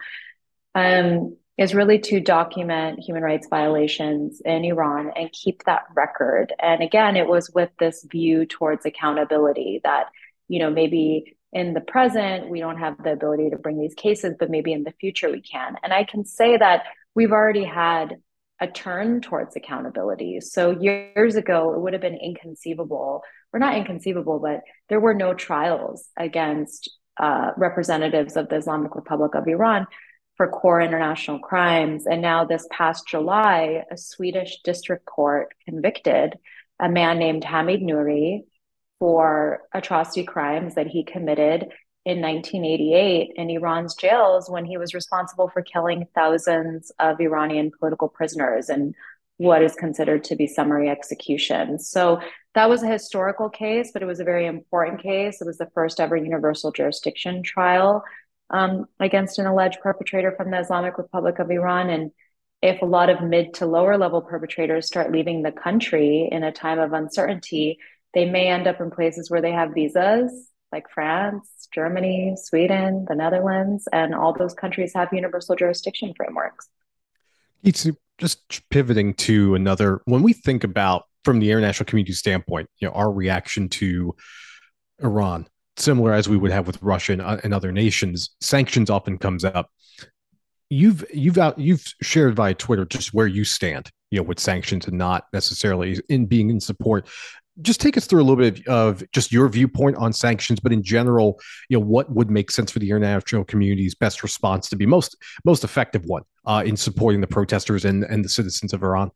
um, is really to document human rights violations in Iran and keep that record. And again, it was with this view towards accountability that, you know, maybe in the present, we don't have the ability to bring these cases, but maybe in the future we can. And I can say that we've already had a turn towards accountability. So years ago, it would have been inconceivable were not inconceivable, but there were no trials against uh, representatives of the Islamic Republic of Iran for core international crimes. And now, this past July, a Swedish district court convicted a man named Hamid Nouri for atrocity crimes that he committed in 1988 in Iran's jails when he was responsible for killing thousands of Iranian political prisoners and what is considered to be summary execution. So that was a historical case, but it was a very important case. It was the first ever universal jurisdiction trial um, against an alleged perpetrator from the Islamic Republic of Iran. And if a lot of mid to lower level perpetrators start leaving the country in a time of uncertainty, they may end up in places where they have visas, like France, Germany, Sweden, the Netherlands, and all those countries have universal jurisdiction frameworks. It's just pivoting to another when we think about from the international community standpoint you know our reaction to iran similar as we would have with russia and, uh, and other nations sanctions often comes up. You've you've out you've shared via twitter just where you stand you know with sanctions and not necessarily in being in support just take us through a little bit of, of, just your viewpoint on sanctions, but in general, you know, what would make sense for the international community's best response to be most most effective one uh, in supporting the protesters and, and the citizens of Iran?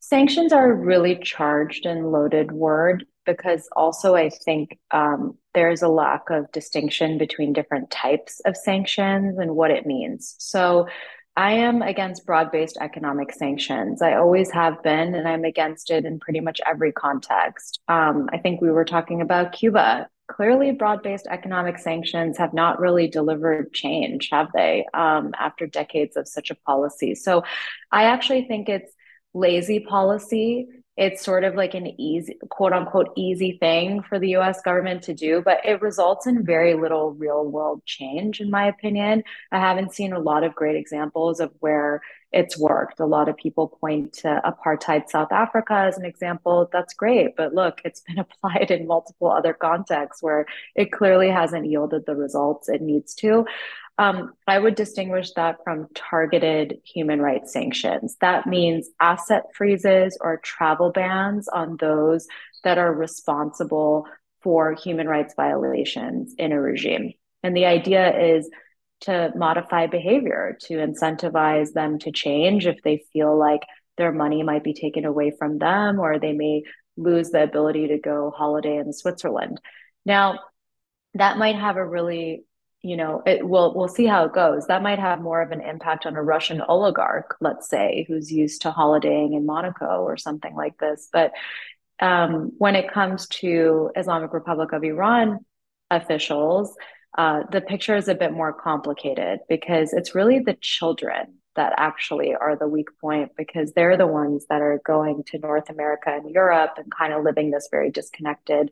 Sanctions are a really charged and loaded word because also I think um, there's a lack of distinction between different types of sanctions and what it means. So I am against broad based economic sanctions. I always have been, and I'm against it in pretty much every context. Um, I think we were talking about Cuba. Clearly, broad based economic sanctions have not really delivered change, have they, um, after decades of such a policy? So I actually think it's lazy policy it's sort of like an easy quote unquote easy thing for the US government to do, but it results in very little real world change, in my opinion. I haven't seen a lot of great examples of where it's worked. A lot of people point to apartheid South Africa as an example. That's great. But look, it's been (laughs) applied in multiple other contexts where it clearly hasn't yielded the results it needs to. Um, I would distinguish that from targeted human rights sanctions. That means asset freezes or travel bans on those that are responsible for human rights violations in a regime. And the idea is to modify behavior, to incentivize them to change if they feel like their money might be taken away from them or they may lose the ability to go holiday in Switzerland. Now, that might have a really you know it will we'll see how it goes. That might have more of an impact on a russian oligarch let's say who's used to holidaying in monaco or something like this. But um, when it comes to islamic republic of iran officials uh, the picture is a bit more complicated because it's really the children that actually are the weak point because they're the ones that are going to north america and europe and kind of living this very disconnected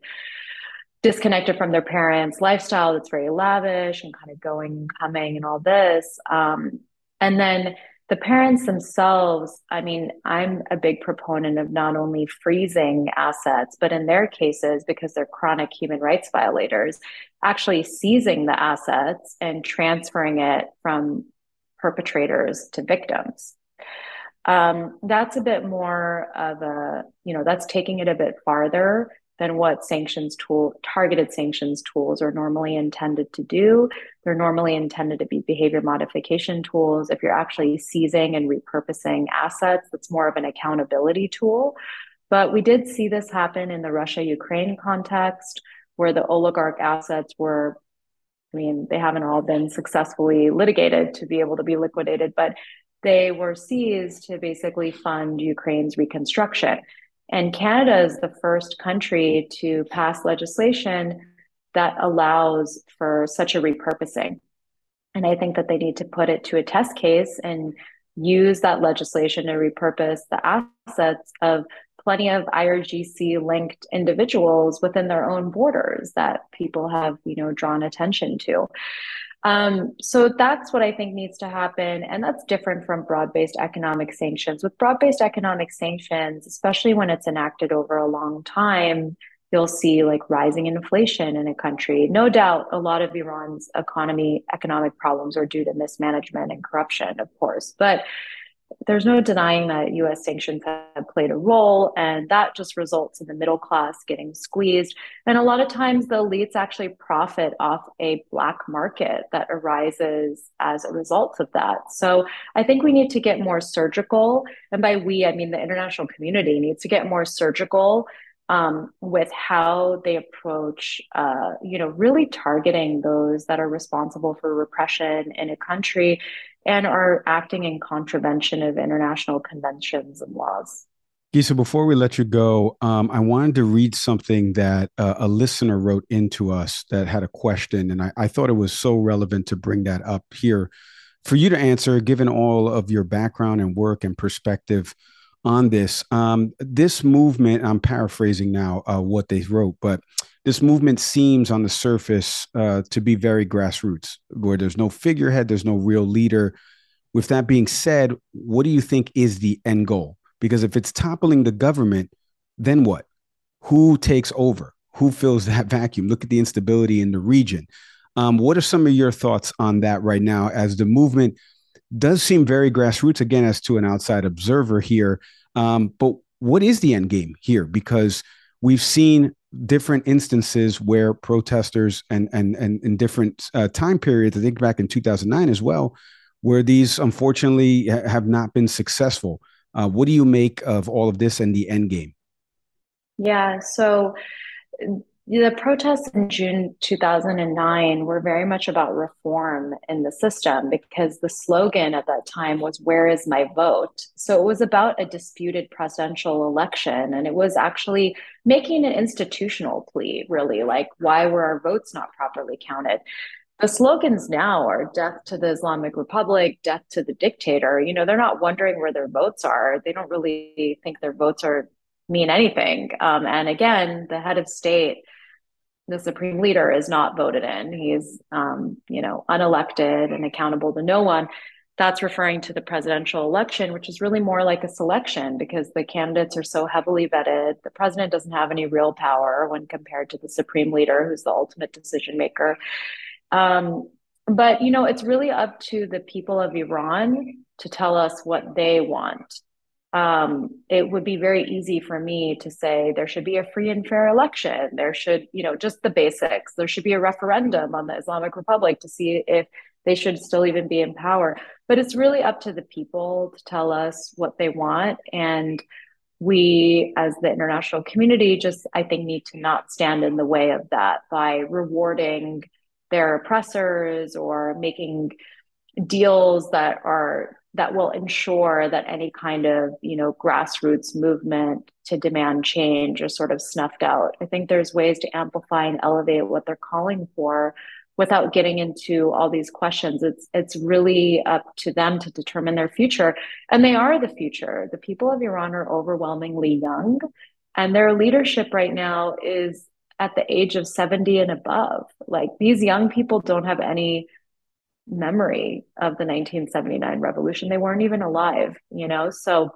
disconnected from their parents' lifestyle that's very lavish and kind of going and coming and all this. Um, and then the parents themselves, I mean, I'm a big proponent of not only freezing assets, but in their cases, because they're chronic human rights violators, actually seizing the assets and transferring it from perpetrators to victims. Um, that's a bit more of a, you know, that's taking it a bit farther than what sanctions tool targeted sanctions tools are normally intended to do. They're normally intended to be behavior modification tools. If you're actually seizing and repurposing assets, that's more of an accountability tool. But we did see this happen in the Russia Ukraine context where the oligarch assets were I mean, they haven't all been successfully litigated to be able to be liquidated, but they were seized to basically fund Ukraine's reconstruction. And Canada is the first country to pass legislation that allows for such a repurposing. And I think that they need to put it to a test case and use that legislation to repurpose the assets of plenty of IRGC linked individuals within their own borders that people have, you know, drawn attention to. Um, so that's what I think needs to happen. And that's different from broad based economic sanctions. With broad based economic sanctions, especially when it's enacted over a long time, you'll see like rising inflation in a country. No doubt a lot of Iran's economy, economic problems are due to mismanagement and corruption, of course. But there's no denying that US sanctions have played a role, and that just results in the middle class getting squeezed. And a lot of times, the elites actually profit off a black market that arises as a result of that. So I think we need to get more surgical. And by we, I mean the international community needs to get more surgical um, with how they approach, uh, you know, really targeting those that are responsible for repression in a country and are acting in contravention of international conventions and laws. Gissou, before we let you go, um, I wanted to read something that uh, a listener wrote into us that had a question, and I, I thought it was so relevant to bring that up here for you to answer, given all of your background and work and perspective on this. Um, this movement, I'm paraphrasing now uh, what they wrote, but this movement seems on the surface uh, to be very grassroots, where there's no figurehead, there's no real leader. With that being said, what do you think is the end goal? Because if it's toppling the government, then what? Who takes over? Who fills that (laughs) vacuum? Look at the instability in the region. Um, what are some of your thoughts on that right now as the movement does seem very grassroots, again, as to an outside observer here? Um, but what is the end game here? Because we've seen different instances where protesters and and and in different uh, time periods, I think back in 2009 as well, where these unfortunately ha- have not been successful. Uh, what do you make of all of this and the end game? Yeah, so the protests in June 2009 were very much about reform in the system because the slogan at that time was, Where is my vote? So it was about a disputed presidential election. And it was actually making an institutional plea, really, like, why were our votes not properly counted? The slogans now are death to the Islamic Republic, death to the dictator. You know, they're not wondering where their votes are. They don't really think their votes are mean anything. Um, and again, the head of state the supreme leader is not voted in. He's, um, you know, unelected and accountable to no one. That's referring to the presidential election, which is really more like a selection because the candidates are so heavily vetted. The president doesn't have any real power when compared to the supreme leader, who's the ultimate decision maker. Um, but you know, it's really up to the people of Iran to tell us what they want um, it would be very easy for me to say there should be a free and fair election. There should, you know, just the basics. There should be a referendum on the Islamic Republic to see if they should still even be in power. But it's really up to the people to tell us what they want. And we, as the international community, just, I think, need to not stand in the way of that by rewarding their oppressors or making deals that are that will ensure that any kind of you know grassroots movement to demand change is sort of snuffed out. I think there's ways to amplify and elevate what they're calling for without getting into all these questions. It's it's really up to them to determine their future and they are the future. The people of iran are overwhelmingly young and their leadership right now is at the age of 70 and above. Like these young people don't have any memory of the 1979 revolution. They weren't even alive, you know? So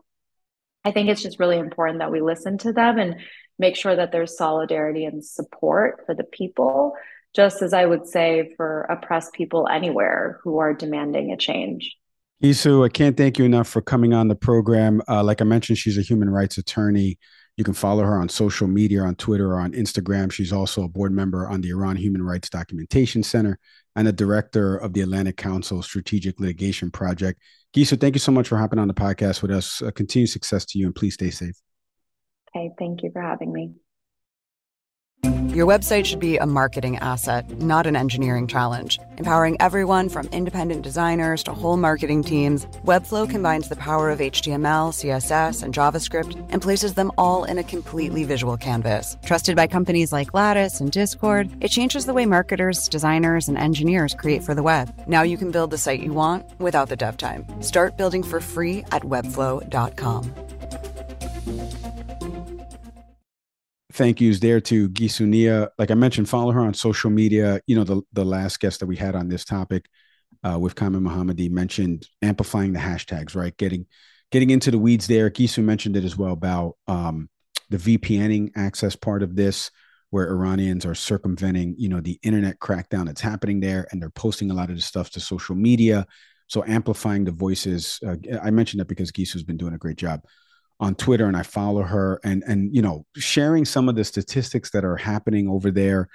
I think it's just really important that we listen to them and make sure that there's solidarity and support for the people, just as I would say for oppressed people anywhere who are demanding a change. Gissou, I can't thank you enough for coming on the program. Uh, like I mentioned, she's a human rights attorney. You can follow her on social media, on Twitter or on Instagram. She's also a board member on the Iran Human Rights Documentation Center and the director of the Atlantic Council Strategic Litigation Project. Gissou, thank you so much for hopping on the podcast with us. Uh, continued success to you and please stay safe. Hey, thank you for having me. Your website should be a marketing asset, not an engineering challenge. Empowering everyone from independent designers to whole marketing teams, Webflow combines the power of HTML, CSS, and JavaScript and places them all in a completely visual canvas. Trusted by companies like Lattice and Discord, it changes the way marketers, designers, and engineers create for the web. Now you can build the site you want without the dev time. Start building for free at webflow.com. thank yous there to Gissou Nia. Like I mentioned, follow her on social media. You know, the, the last guest that we had on this topic uh, with Kamin Mohammadi mentioned amplifying the hashtags, right? Getting getting into the weeds there. Gissou mentioned it as well about um, the VPNing access part of this, where Iranians are circumventing, you know, the internet crackdown that's happening there, and they're posting a lot of this stuff to social media. So amplifying the voices. Uh, I mentioned that because Gissou's been doing a great job on Twitter and I follow her and and you know sharing some of the statistics that are happening over there.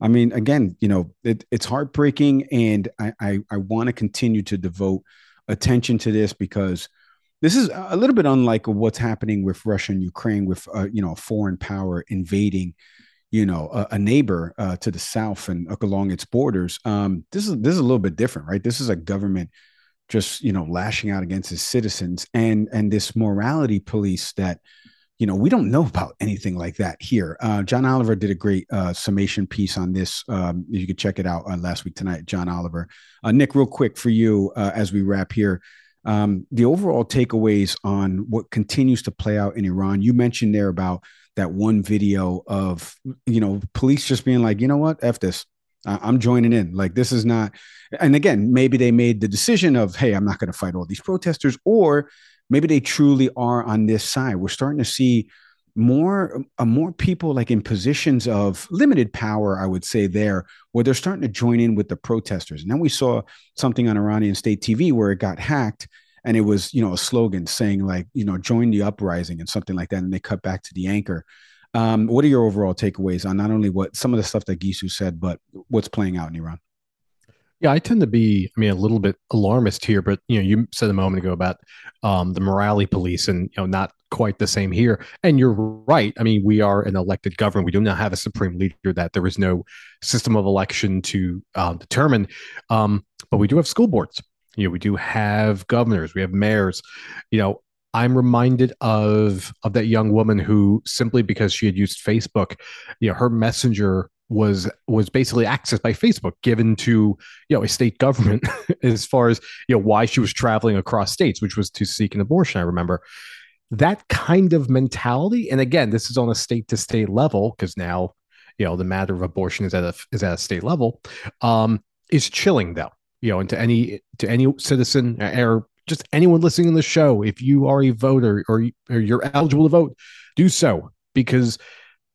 I mean, again, you know, it, it's heartbreaking, and I I, I want to continue to devote attention to this because this is a little bit unlike what's happening with Russia and Ukraine, with uh, you know a foreign power invading, you know, a, a neighbor uh, to the south and along its borders. Um, this is this is a little bit different, right? This is a government just you know lashing out against his citizens and and this morality police that you know we don't know about anything like that here. Uh, john oliver did a great uh, summation piece on this. Um, you could check it out uh, last week tonight john oliver. Uh, nick real quick for you uh, as we wrap here. Um, the overall takeaways on what continues to play out in iran. You mentioned there about that one video of you know police just being like you know what? F this I'm joining in. Like this is not, and again, maybe they made the decision of, hey, I'm not going to fight all these protesters, or maybe they truly are on this side. We're starting to see more, uh, more people like in positions of limited power, I would say there, where they're starting to join in with the protesters. And then we saw something on Iranian state TV where it got hacked, and it was, you know, a slogan saying like, you know, join the uprising and something like that, and they cut back to the anchor. Um, what are your overall takeaways on not only what some of the stuff that Gissou said, but what's playing out in Iran? Yeah, I tend to be, I mean, a little bit alarmist here, but you know, you said a moment ago about um, the morality police, and you know, not quite the same here. And you're right. I mean, we are an elected government. We do not have a supreme leader. That there is no system of election to uh, determine. Um, but we do have school boards. You know, we do have governors. We have mayors. You know, I'm reminded of of that young woman who simply because she had used Facebook, you know, her messenger was was basically accessed by Facebook given to you know a state government (laughs) as far as you know why she was traveling across states, which was to seek an abortion. I remember that kind of mentality, and again, this is on a state to state level because now you know the matter of abortion is at a is at a state level. Um, is chilling though, you know, and to any to any citizen or just anyone listening to the show, if you are a voter or, or you're eligible to vote, do so because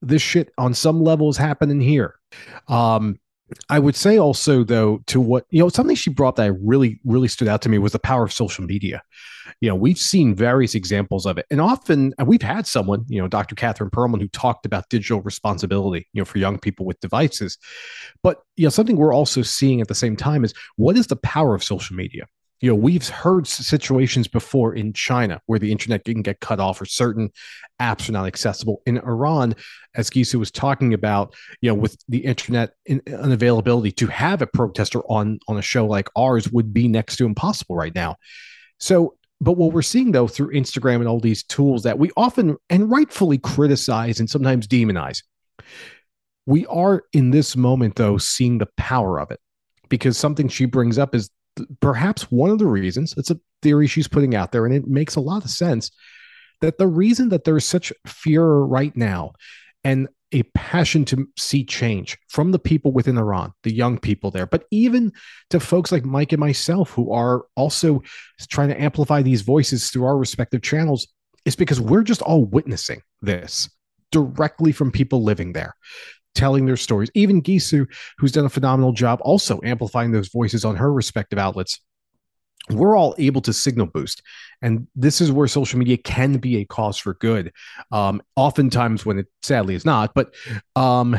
this shit on some level is happening here. Um, I would say also though to what you know something she brought that really really stood out to me was the power of social media. You know we've seen various examples of it, and often and we've had someone you know Dr. Catherine Pearlman who talked about digital responsibility you know for young people with devices, but you know something we're also seeing at the same time is what is the power of social media you know we've heard situations before in china where the internet can get cut off or certain apps are not accessible. In iran as gissou was talking about you know with the internet in, unavailability to have a protester on on a show like ours would be next to impossible right now. So but what we're seeing though through instagram and all these tools that we often and rightfully criticize and sometimes demonize we are in this moment though seeing the power of it. Because something she brings up is perhaps one of the reasons it's a theory she's putting out there and it makes a lot of sense that the reason that there's such fear right now and a passion to see change from the people within Iran, the young people there, but even to folks like Mike and myself who are also trying to amplify these voices through our respective channels, is because we're just all witnessing this directly from people living there telling their stories. Even Gissou, who's done a phenomenal job also amplifying those voices on her respective outlets. we're all able to signal boost and this is where social media can be a cause for good um oftentimes when it sadly is not but um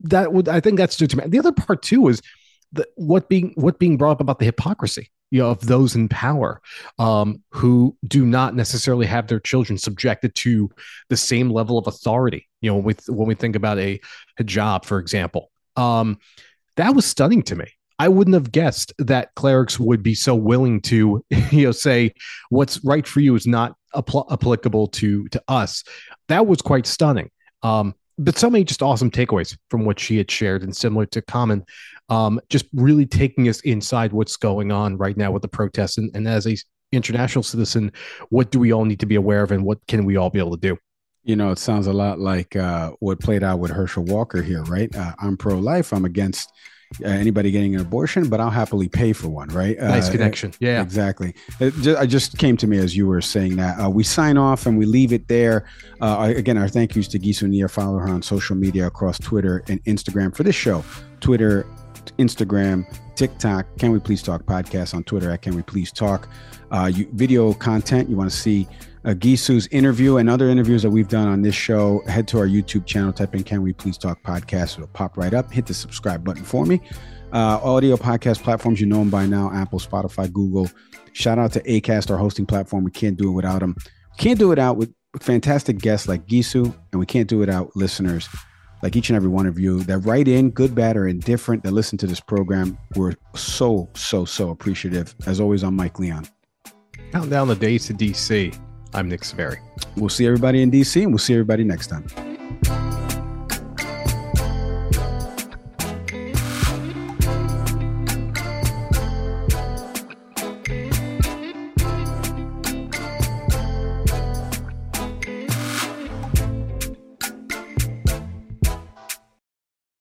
that would i think that's due to me the other part too is the, what being what being brought up about the hypocrisy you know, of those in power um, who do not necessarily have their children subjected to the same level of authority. You know, with when we think about a hijab, for example, um, that was stunning to me. I wouldn't have guessed that clerics would be so willing to, (laughs) you know, say what's right for you is not apl- applicable to to us. That was quite stunning. Um, but so many just awesome takeaways from what she had shared, and similar to Common, um, just really taking us inside what's going on right now with the protests, and, and as a international citizen, what do we all need to be aware of, and what can we all be able to do? You know, it sounds a lot like uh, what played out with Herschel Walker here, right? Uh, I'm pro life. I'm against uh, anybody getting an abortion, but I'll happily pay for one, right? Nice uh, connection. Yeah, exactly. It just, it just, came to me as you were saying that. Uh, we sign off and we leave it there. Uh, again, our thank yous to Gissou Nia. Follow her on social media across Twitter and Instagram for this show. Twitter, Instagram, TikTok. Can we please talk podcast on Twitter at Can we please talk. Uh, you, video content. You want to see uh, Gissou's interview and other interviews that we've done on this show, head to our YouTube channel, type in Can We Please Talk Podcast. It'll pop right up. Hit the subscribe button for me. Uh, audio podcast platforms, you know them by now Apple, Spotify, Google. Shout out to ACAST, our hosting platform. We can't do it without them. We can't do it out with fantastic guests like Gissou, and we can't do it out listeners like each and every one of you that write in, good, bad, or indifferent, that listen to this program. We're so, so, so appreciative. As always, I'm Mike Leon. Count down the days to DC. I'm Nick Saveri. We'll see everybody in DC and we'll see everybody next time.